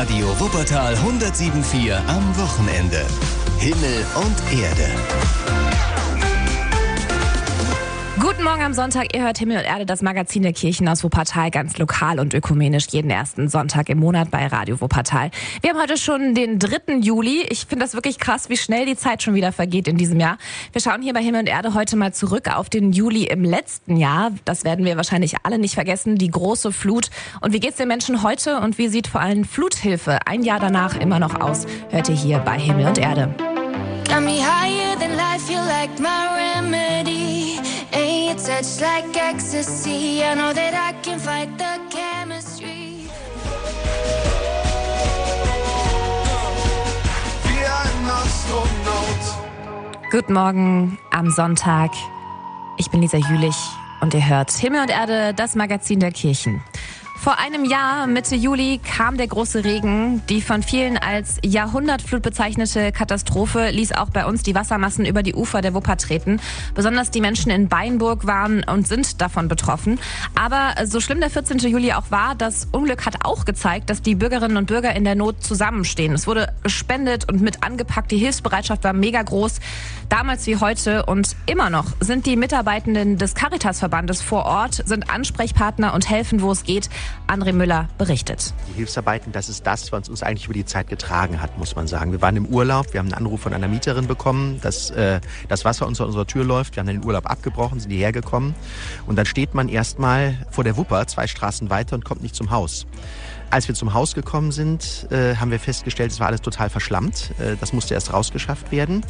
Radio Wuppertal 107.4 am Wochenende. Himmel und Erde. Guten Morgen am Sonntag. Ihr hört Himmel und Erde, das Magazin der Kirchen aus Wuppertal, ganz lokal und ökumenisch, jeden ersten Sonntag im Monat bei Radio Wuppertal. Wir haben heute schon den 3. Juli. Ich finde das wirklich krass, wie schnell die Zeit schon wieder vergeht in diesem Jahr. Wir schauen hier bei Himmel und Erde heute mal zurück auf den Juli im letzten Jahr. Das werden wir wahrscheinlich alle nicht vergessen, die große Flut. Und wie geht's den Menschen heute und wie sieht vor allem Fluthilfe ein Jahr danach immer noch aus? Hört ihr hier bei Himmel und Erde. Got me higher than life, you like my remedy. Touch like ecstasy. I know that I can fight the chemistry. Guten Morgen am Sonntag. Ich bin Lisa Jülich und ihr hört Himmel und Erde, das Magazin der Kirchen. Vor einem Jahr, Mitte Juli, kam der große Regen. Die von vielen als Jahrhundertflut bezeichnete Katastrophe ließ auch bei uns die Wassermassen über die Ufer der Wupper treten. Besonders die Menschen in Beinburg waren und sind davon betroffen. Aber so schlimm der 14. Juli auch war, das Unglück hat auch gezeigt, dass die Bürgerinnen und Bürger in der Not zusammenstehen. Es wurde gespendet und mit angepackt. Die Hilfsbereitschaft war mega groß. Damals wie heute und immer noch sind die Mitarbeitenden des Caritas-Verbandes vor Ort, sind Ansprechpartner und helfen, wo es geht. André Müller berichtet. Die Hilfsarbeiten, das ist das, was uns eigentlich über die Zeit getragen hat, muss man sagen. Wir waren im Urlaub, wir haben einen Anruf von einer Mieterin bekommen, dass äh, das Wasser unter unserer Tür läuft. Wir haben den Urlaub abgebrochen, sind hierher gekommen. Und dann steht man erstmal vor der Wupper, zwei Straßen weiter und kommt nicht zum Haus. Als wir zum Haus gekommen sind, äh, haben wir festgestellt, es war alles total verschlammt. Äh, das musste erst rausgeschafft werden.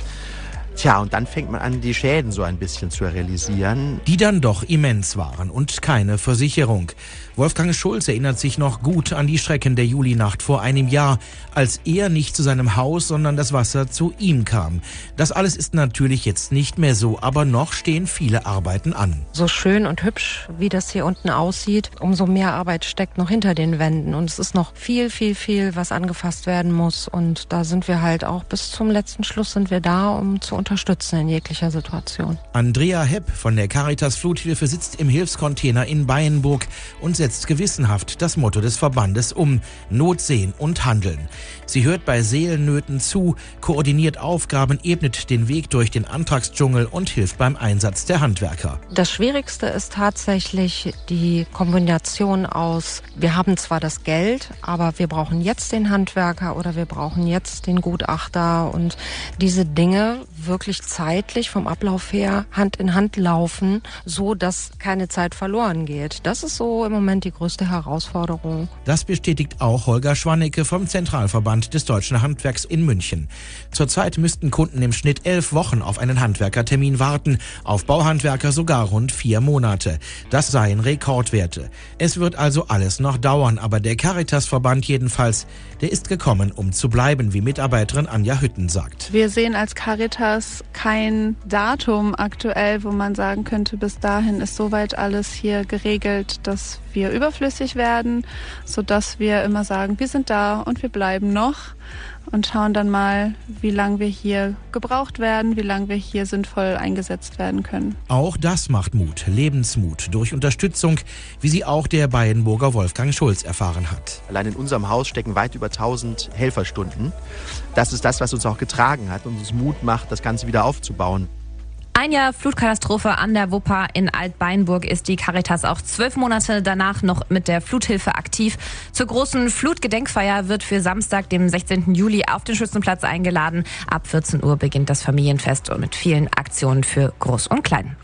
Tja, und dann fängt man an, die Schäden so ein bisschen zu realisieren. Die dann doch immens waren und keine Versicherung. Wolfgang Schulz erinnert sich noch gut an die Schrecken der Julinacht vor einem Jahr, als er nicht zu seinem Haus, sondern das Wasser zu ihm kam. Das alles ist natürlich jetzt nicht mehr so, aber noch stehen viele Arbeiten an. So schön und hübsch, wie das hier unten aussieht, umso mehr Arbeit steckt noch hinter den Wänden. Und es ist noch viel, viel, viel, was angefasst werden muss. Und da sind wir halt auch bis zum letzten Schluss sind wir da, um zu unterstützen in jeglicher Situation. Andrea Hepp von der Caritas Fluthilfe sitzt im Hilfscontainer in Bayenburg und setzt gewissenhaft das Motto des Verbandes um Not sehen und handeln. Sie hört bei Seelennöten zu, koordiniert Aufgaben, ebnet den Weg durch den Antragsdschungel und hilft beim Einsatz der Handwerker. Das Schwierigste ist tatsächlich die Kombination aus, wir haben zwar das Geld, aber wir brauchen jetzt den Handwerker oder wir brauchen jetzt den Gutachter und diese Dinge wirklich zeitlich vom Ablauf her Hand in Hand laufen, so dass keine Zeit verloren geht. Das ist so im Moment die größte Herausforderung. Das bestätigt auch Holger Schwannecke vom Zentralverband des Deutschen Handwerks in München. Zurzeit müssten Kunden im Schnitt elf Wochen auf einen Handwerkertermin warten, auf Bauhandwerker sogar rund vier Monate. Das seien Rekordwerte. Es wird also alles noch dauern, aber der Caritas-Verband jedenfalls, der ist gekommen, um zu bleiben, wie Mitarbeiterin Anja Hütten sagt. Wir sehen als Caritas kein Datum aktuell, wo man sagen könnte, bis dahin ist soweit alles hier geregelt, dass wir überflüssig werden, sodass wir immer sagen, wir sind da und wir bleiben noch und schauen dann mal, wie lange wir hier gebraucht werden, wie lange wir hier sinnvoll eingesetzt werden können. Auch das macht Mut, Lebensmut durch Unterstützung, wie sie auch der Bayernburger Wolfgang Schulz erfahren hat. Allein in unserem Haus stecken weit über 1000 Helferstunden. Das ist das, was uns auch getragen hat und uns Mut macht, das Ganze wieder aufzubauen. Ein Jahr Flutkatastrophe an der Wupper in Altbeinburg ist die Caritas auch zwölf Monate danach noch mit der Fluthilfe aktiv. Zur großen Flutgedenkfeier wird für Samstag, dem 16. Juli, auf den Schützenplatz eingeladen. Ab 14 Uhr beginnt das Familienfest und mit vielen Aktionen für Groß und Klein.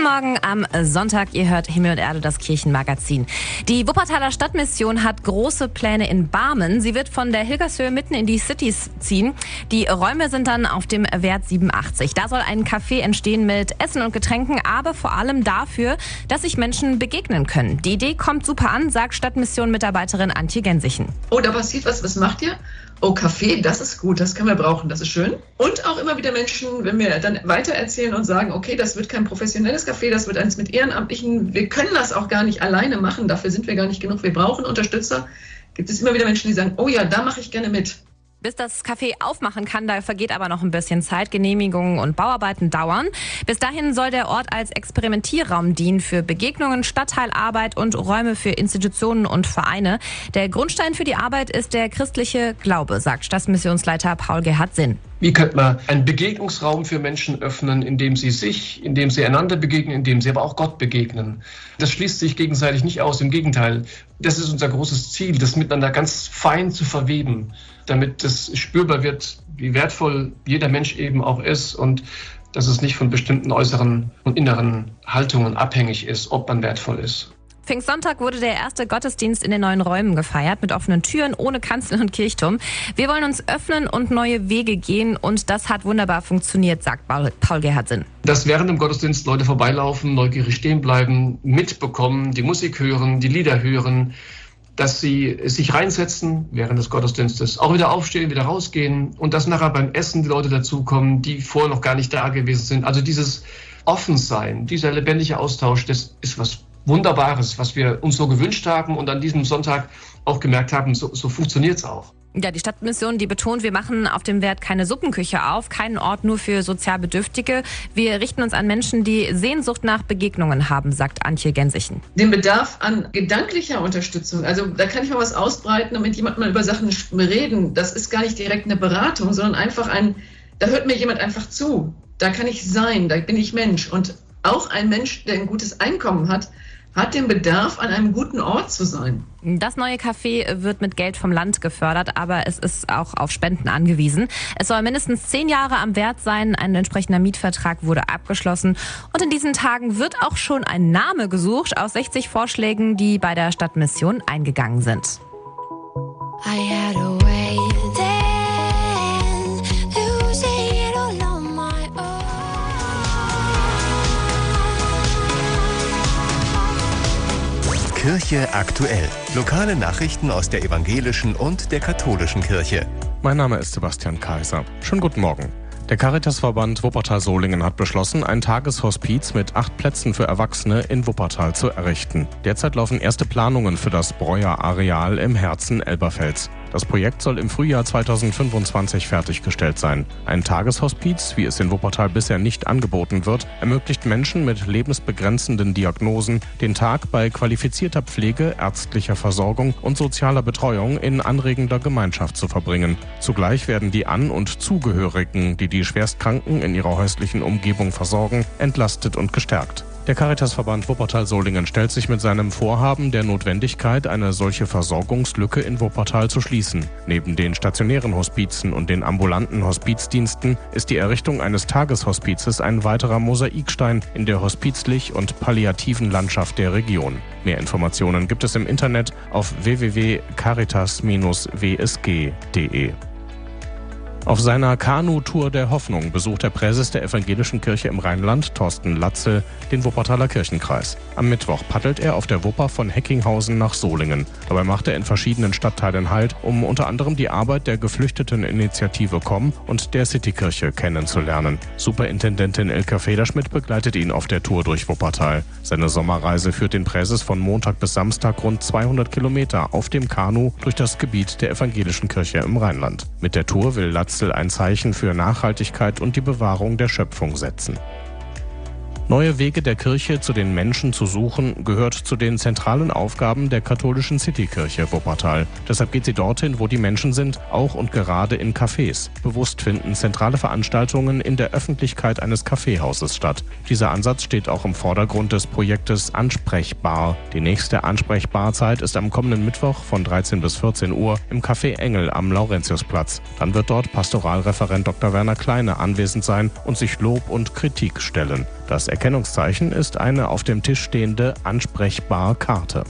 Guten Morgen am Sonntag. Ihr hört Himmel und Erde, das Kirchenmagazin. Die Wuppertaler Stadtmission hat große Pläne in Barmen. Sie wird von der Hilgershöhe mitten in die Cities ziehen. Die Räume sind dann auf dem Wert 87. Da soll ein Café entstehen mit Essen und Getränken, aber vor allem dafür, dass sich Menschen begegnen können. Die Idee kommt super an, sagt Stadtmission-Mitarbeiterin Antje Gensichen. Oh, da passiert was. Was macht ihr? Oh, Kaffee, das ist gut, das können wir brauchen, das ist schön. Und auch immer wieder Menschen, wenn wir dann weiter erzählen und sagen, okay, das wird kein professionelles Café, das wird eins mit Ehrenamtlichen, wir können das auch gar nicht alleine machen, dafür sind wir gar nicht genug, wir brauchen Unterstützer, gibt es immer wieder Menschen, die sagen, oh ja, da mache ich gerne mit. Bis das Café aufmachen kann, da vergeht aber noch ein bisschen Zeit. Genehmigungen und Bauarbeiten dauern. Bis dahin soll der Ort als Experimentierraum dienen für Begegnungen, Stadtteilarbeit und Räume für Institutionen und Vereine. Der Grundstein für die Arbeit ist der christliche Glaube, sagt Stadtmissionsleiter Paul Gerhard Sinn. Wie könnte man einen Begegnungsraum für Menschen öffnen, in dem sie sich, in dem sie einander begegnen, in dem sie aber auch Gott begegnen? Das schließt sich gegenseitig nicht aus. Im Gegenteil, das ist unser großes Ziel, das miteinander ganz fein zu verweben, damit es spürbar wird, wie wertvoll jeder Mensch eben auch ist und dass es nicht von bestimmten äußeren und inneren Haltungen abhängig ist, ob man wertvoll ist. Pfingstsonntag wurde der erste Gottesdienst in den neuen Räumen gefeiert, mit offenen Türen, ohne Kanzel und Kirchturm. Wir wollen uns öffnen und neue Wege gehen und das hat wunderbar funktioniert, sagt Paul Gerhard Sinn. Dass während dem Gottesdienst Leute vorbeilaufen, neugierig stehen bleiben, mitbekommen, die Musik hören, die Lieder hören, dass sie sich reinsetzen während des Gottesdienstes, auch wieder aufstehen, wieder rausgehen und dass nachher beim Essen die Leute dazukommen, die vorher noch gar nicht da gewesen sind. Also dieses Offensein, dieser lebendige Austausch, das ist was Wunderbares, was wir uns so gewünscht haben und an diesem Sonntag auch gemerkt haben, so, so funktioniert es auch. Ja, die Stadtmission, die betont, wir machen auf dem Wert keine Suppenküche auf, keinen Ort nur für sozial Bedürftige. Wir richten uns an Menschen, die Sehnsucht nach Begegnungen haben, sagt Antje Gensichen. Den Bedarf an gedanklicher Unterstützung, also da kann ich mal was ausbreiten und mit jemandem mal über Sachen reden. Das ist gar nicht direkt eine Beratung, sondern einfach ein, da hört mir jemand einfach zu. Da kann ich sein, da bin ich Mensch. Und auch ein Mensch, der ein gutes Einkommen hat, hat den Bedarf, an einem guten Ort zu sein. Das neue Café wird mit Geld vom Land gefördert, aber es ist auch auf Spenden angewiesen. Es soll mindestens zehn Jahre am Wert sein. Ein entsprechender Mietvertrag wurde abgeschlossen. Und in diesen Tagen wird auch schon ein Name gesucht aus 60 Vorschlägen, die bei der Stadtmission eingegangen sind. I had a way Kirche aktuell. Lokale Nachrichten aus der evangelischen und der katholischen Kirche. Mein Name ist Sebastian Kaiser. Schönen guten Morgen. Der Caritasverband Wuppertal-Solingen hat beschlossen, ein Tageshospiz mit acht Plätzen für Erwachsene in Wuppertal zu errichten. Derzeit laufen erste Planungen für das Breuer-Areal im Herzen Elberfelds. Das Projekt soll im Frühjahr 2025 fertiggestellt sein. Ein Tageshospiz, wie es in Wuppertal bisher nicht angeboten wird, ermöglicht Menschen mit lebensbegrenzenden Diagnosen, den Tag bei qualifizierter Pflege, ärztlicher Versorgung und sozialer Betreuung in anregender Gemeinschaft zu verbringen. Zugleich werden die An- und Zugehörigen, die die Schwerstkranken in ihrer häuslichen Umgebung versorgen, entlastet und gestärkt. Der Caritasverband Wuppertal-Solingen stellt sich mit seinem Vorhaben der Notwendigkeit, eine solche Versorgungslücke in Wuppertal zu schließen. Neben den stationären Hospizen und den ambulanten Hospizdiensten ist die Errichtung eines Tageshospizes ein weiterer Mosaikstein in der hospizlich und palliativen Landschaft der Region. Mehr Informationen gibt es im Internet auf www.caritas-wsg.de. Auf seiner Kanu-Tour der Hoffnung besucht der Präses der Evangelischen Kirche im Rheinland, Thorsten Latze, den Wuppertaler Kirchenkreis. Am Mittwoch paddelt er auf der Wupper von Heckinghausen nach Solingen. Dabei macht er in verschiedenen Stadtteilen Halt, um unter anderem die Arbeit der Geflüchteteninitiative COM und der Citykirche kennenzulernen. Superintendentin Ilka Federschmidt begleitet ihn auf der Tour durch Wuppertal. Seine Sommerreise führt den Präses von Montag bis Samstag rund 200 Kilometer auf dem Kanu durch das Gebiet der Evangelischen Kirche im Rheinland. Mit der Tour will Latze Wurzel ein Zeichen für Nachhaltigkeit und die Bewahrung der Schöpfung setzen. Neue Wege der Kirche zu den Menschen zu suchen, gehört zu den zentralen Aufgaben der katholischen Citykirche Wuppertal. Deshalb geht sie dorthin, wo die Menschen sind, auch und gerade in Cafés. Bewusst finden zentrale Veranstaltungen in der Öffentlichkeit eines Kaffeehauses statt. Dieser Ansatz steht auch im Vordergrund des Projektes Ansprechbar. Die nächste Ansprechbarzeit ist am kommenden Mittwoch von 13 bis 14 Uhr im Café Engel am Laurentiusplatz. Dann wird dort Pastoralreferent Dr. Werner Kleine anwesend sein und sich Lob und Kritik stellen. Das Erkennungszeichen ist eine auf dem Tisch stehende ansprechbar Karte.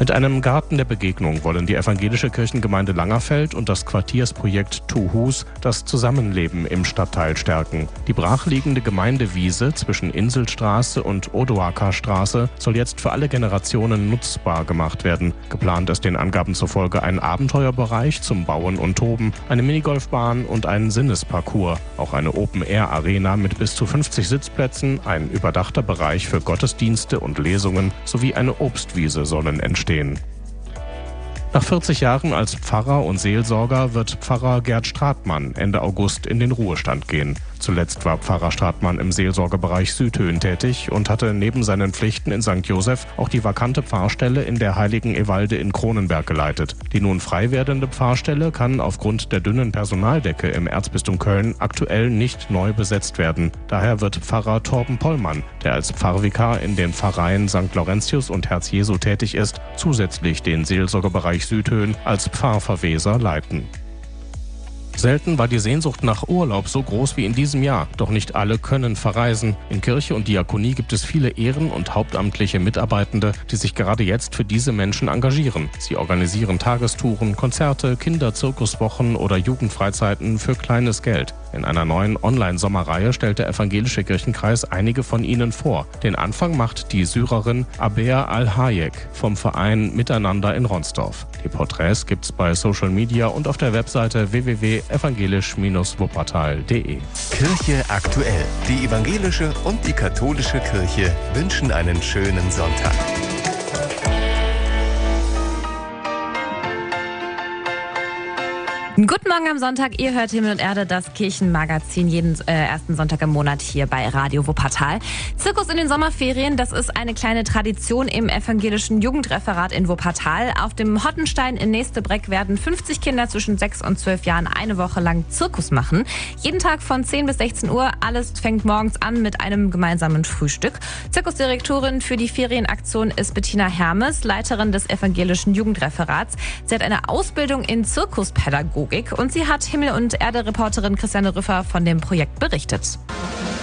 Mit einem Garten der Begegnung wollen die evangelische Kirchengemeinde Langerfeld und das Quartiersprojekt Tuhus das Zusammenleben im Stadtteil stärken. Die brachliegende Gemeindewiese zwischen Inselstraße und Odoaker Straße soll jetzt für alle Generationen nutzbar gemacht werden. Geplant ist den Angaben zufolge ein Abenteuerbereich zum Bauen und Toben, eine Minigolfbahn und ein Sinnesparcours, auch eine Open-Air-Arena mit bis zu 50 Sitzplätzen, ein überdachter Bereich für Gottesdienste und Lesungen sowie eine Obstwiese sollen entstehen stehen. Nach 40 Jahren als Pfarrer und Seelsorger wird Pfarrer Gerd Stratmann Ende August in den Ruhestand gehen. Zuletzt war Pfarrer Stratmann im Seelsorgebereich Südhöhen tätig und hatte neben seinen Pflichten in St. Josef auch die vakante Pfarrstelle in der Heiligen Ewalde in Kronenberg geleitet. Die nun frei werdende Pfarrstelle kann aufgrund der dünnen Personaldecke im Erzbistum Köln aktuell nicht neu besetzt werden. Daher wird Pfarrer Torben Pollmann, der als Pfarrvikar in den Pfarreien St. Laurentius und Herz Jesu tätig ist, zusätzlich den Seelsorgebereich Südhöhen als Pfarrverweser leiten. Selten war die Sehnsucht nach Urlaub so groß wie in diesem Jahr. Doch nicht alle können verreisen. In Kirche und Diakonie gibt es viele ehren- und hauptamtliche Mitarbeitende, die sich gerade jetzt für diese Menschen engagieren. Sie organisieren Tagestouren, Konzerte, Kinder-Zirkuswochen oder Jugendfreizeiten für kleines Geld. In einer neuen Online-Sommerreihe stellt der Evangelische Kirchenkreis einige von ihnen vor. Den Anfang macht die Syrerin Abea Al-Hayek vom Verein Miteinander in Ronsdorf. Die Porträts gibt's bei Social Media und auf der Webseite www.evangelisch-wuppertal.de. Kirche aktuell. Die evangelische und die katholische Kirche wünschen einen schönen Sonntag. Guten Morgen am Sonntag. Ihr hört Himmel und Erde, das Kirchenmagazin, jeden äh, ersten Sonntag im Monat hier bei Radio Wuppertal. Zirkus in den Sommerferien, das ist eine kleine Tradition im evangelischen Jugendreferat in Wuppertal. Auf dem Hottenstein in Nächstebreck werden 50 Kinder zwischen 6 und 12 Jahren eine Woche lang Zirkus machen. Jeden Tag von 10 bis 16 Uhr. Alles fängt morgens an mit einem gemeinsamen Frühstück. Zirkusdirektorin für die Ferienaktion ist Bettina Hermes, Leiterin des evangelischen Jugendreferats. Sie hat eine Ausbildung in Zirkuspädagogik und sie hat Himmel- und Erde-Reporterin Christiane Rüffer von dem Projekt berichtet.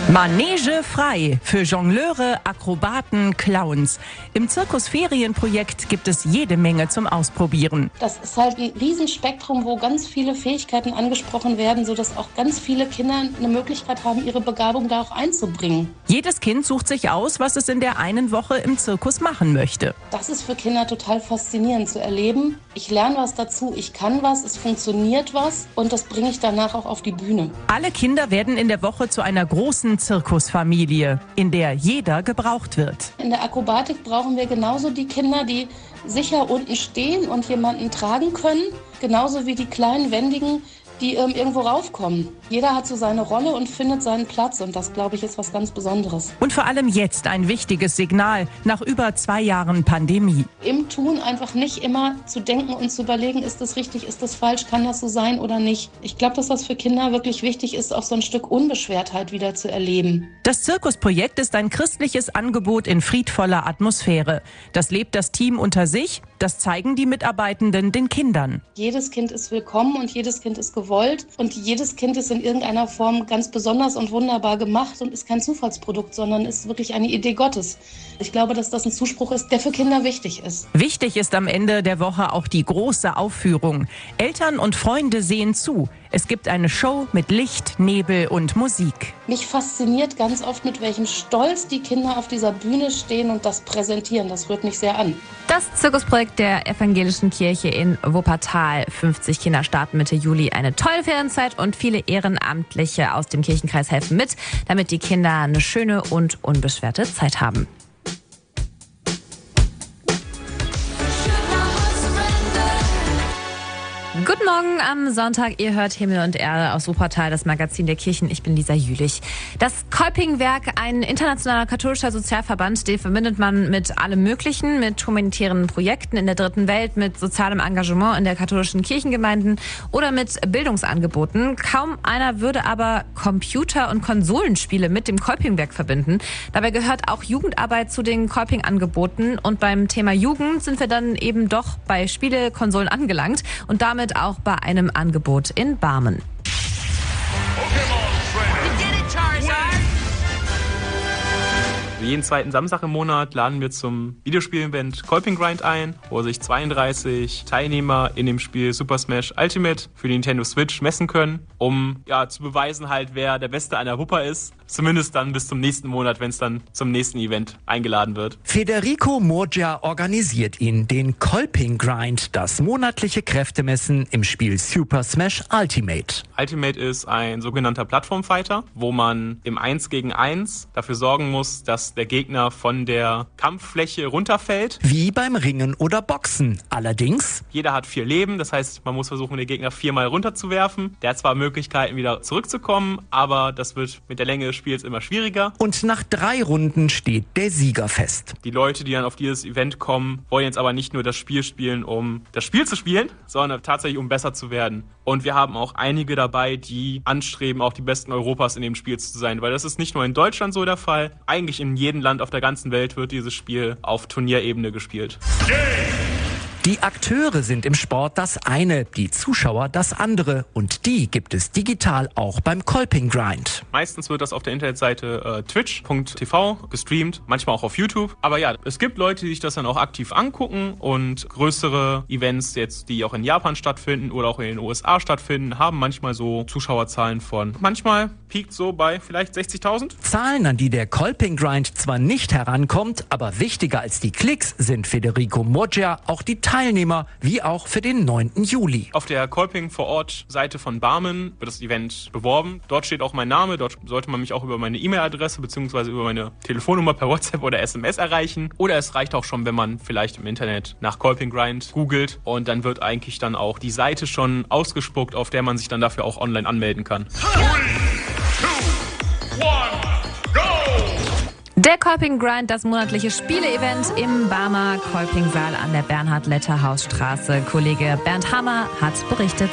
Manege frei für Jongleure, Akrobaten, Clowns. Im Zirkusferienprojekt gibt es jede Menge zum Ausprobieren. Das ist halt ein Riesenspektrum, wo ganz viele Fähigkeiten angesprochen werden, sodass auch ganz viele Kinder eine Möglichkeit haben, ihre Begabung da auch einzubringen. Jedes Kind sucht sich aus, was es in der einen Woche im Zirkus machen möchte. Das ist für Kinder total faszinierend zu erleben. Ich lerne was dazu, ich kann was, es funktioniert was und das bringe ich danach auch auf die Bühne. Alle Kinder werden in der Woche zu einer großen Zirkusfamilie, in der jeder gebraucht wird. In der Akrobatik brauchen wir genauso die Kinder, die sicher unten stehen und jemanden tragen können, genauso wie die kleinen Wendigen, die ähm, irgendwo raufkommen. Jeder hat so seine Rolle und findet seinen Platz und das, glaube ich, ist was ganz Besonderes. Und vor allem jetzt ein wichtiges Signal nach über zwei Jahren Pandemie. Im Tun einfach nicht immer zu denken und zu überlegen, ist das richtig, ist das falsch, kann das so sein oder nicht. Ich glaube, dass das für Kinder wirklich wichtig ist, auch so ein Stück Unbeschwertheit wieder zu erleben. Das Zirkusprojekt ist ein christliches Angebot in friedvoller Atmosphäre. Das lebt das Team unter sich, das zeigen die Mitarbeitenden den Kindern. Jedes Kind ist willkommen und jedes Kind ist gewollt und jedes Kind ist in irgendeiner Form ganz besonders und wunderbar gemacht und ist kein Zufallsprodukt, sondern ist wirklich eine Idee Gottes. Ich glaube, dass das ein Zuspruch ist, der für Kinder wichtig ist. Wichtig ist am Ende der Woche auch die große Aufführung. Eltern und Freunde sehen zu. Es gibt eine Show mit Licht, Nebel und Musik. Mich fasziniert ganz oft, mit welchem Stolz die Kinder auf dieser Bühne stehen und das präsentieren. Das rührt mich sehr an. Das Zirkusprojekt der Evangelischen Kirche in Wuppertal. 50 Kinder starten Mitte Juli eine tolle Ferienzeit und viele Ehrenamtliche aus dem Kirchenkreis helfen mit, damit die Kinder eine schöne und unbeschwerte Zeit haben. Guten Morgen am Sonntag. Ihr hört Himmel und Erde aus Wuppertal, das Magazin der Kirchen. Ich bin Lisa Jülich. Das Kolpingwerk, ein internationaler katholischer Sozialverband, den verbindet man mit allem Möglichen, mit humanitären Projekten in der dritten Welt, mit sozialem Engagement in der katholischen Kirchengemeinden oder mit Bildungsangeboten. Kaum einer würde aber Computer- und Konsolenspiele mit dem Kolpingwerk verbinden. Dabei gehört auch Jugendarbeit zu den Kolping-Angeboten. Und beim Thema Jugend sind wir dann eben doch bei Spiele-Konsolen angelangt und damit auch bei einem Angebot in Barmen. Jeden zweiten Samstag im Monat laden wir zum Videospiel-Event Kolping Grind ein, wo sich 32 Teilnehmer in dem Spiel Super Smash Ultimate für die Nintendo Switch messen können, um ja zu beweisen halt, wer der Beste an der Wupper ist. Zumindest dann bis zum nächsten Monat, wenn es dann zum nächsten Event eingeladen wird. Federico Murgia organisiert ihn, den Kolping Grind, das monatliche Kräftemessen im Spiel Super Smash Ultimate. Ultimate ist ein sogenannter Plattformfighter, wo man im 1 gegen 1 dafür sorgen muss, dass der Gegner von der Kampffläche runterfällt. Wie beim Ringen oder Boxen. Allerdings. Jeder hat vier Leben, das heißt, man muss versuchen, den Gegner viermal runterzuwerfen. Der hat zwar Möglichkeiten, wieder zurückzukommen, aber das wird mit der Länge des Spiels immer schwieriger. Und nach drei Runden steht der Sieger fest. Die Leute, die dann auf dieses Event kommen, wollen jetzt aber nicht nur das Spiel spielen, um das Spiel zu spielen, sondern tatsächlich, um besser zu werden. Und wir haben auch einige dabei, die anstreben, auch die Besten Europas in dem Spiel zu sein, weil das ist nicht nur in Deutschland so der Fall. Eigentlich in jedem Land auf der ganzen Welt wird dieses Spiel auf Turnierebene gespielt. Die Akteure sind im Sport das eine, die Zuschauer das andere. Und die gibt es digital auch beim Kolping Grind. Meistens wird das auf der Internetseite äh, twitch.tv gestreamt, manchmal auch auf YouTube. Aber ja, es gibt Leute, die sich das dann auch aktiv angucken und größere Events jetzt, die auch in Japan stattfinden oder auch in den USA stattfinden, haben manchmal so Zuschauerzahlen von manchmal piekt so bei vielleicht 60.000. Zahlen, an die der Kolping Grind zwar nicht herankommt, aber wichtiger als die Klicks sind Federico Moggia auch die Teilnehmer, wie auch für den 9. Juli. Auf der Kolping vor Ort Seite von Barmen wird das Event beworben. Dort steht auch mein Name. Dort sollte man mich auch über meine E-Mail-Adresse bzw. über meine Telefonnummer per WhatsApp oder SMS erreichen. Oder es reicht auch schon, wenn man vielleicht im Internet nach Kolping Grind googelt und dann wird eigentlich dann auch die Seite schon ausgespuckt, auf der man sich dann dafür auch online anmelden kann. Der Kolping Grind, das monatliche Spieleevent im Barmer Kolpingsaal an der Bernhard-Letter-Hausstraße. Kollege Bernd Hammer hat berichtet.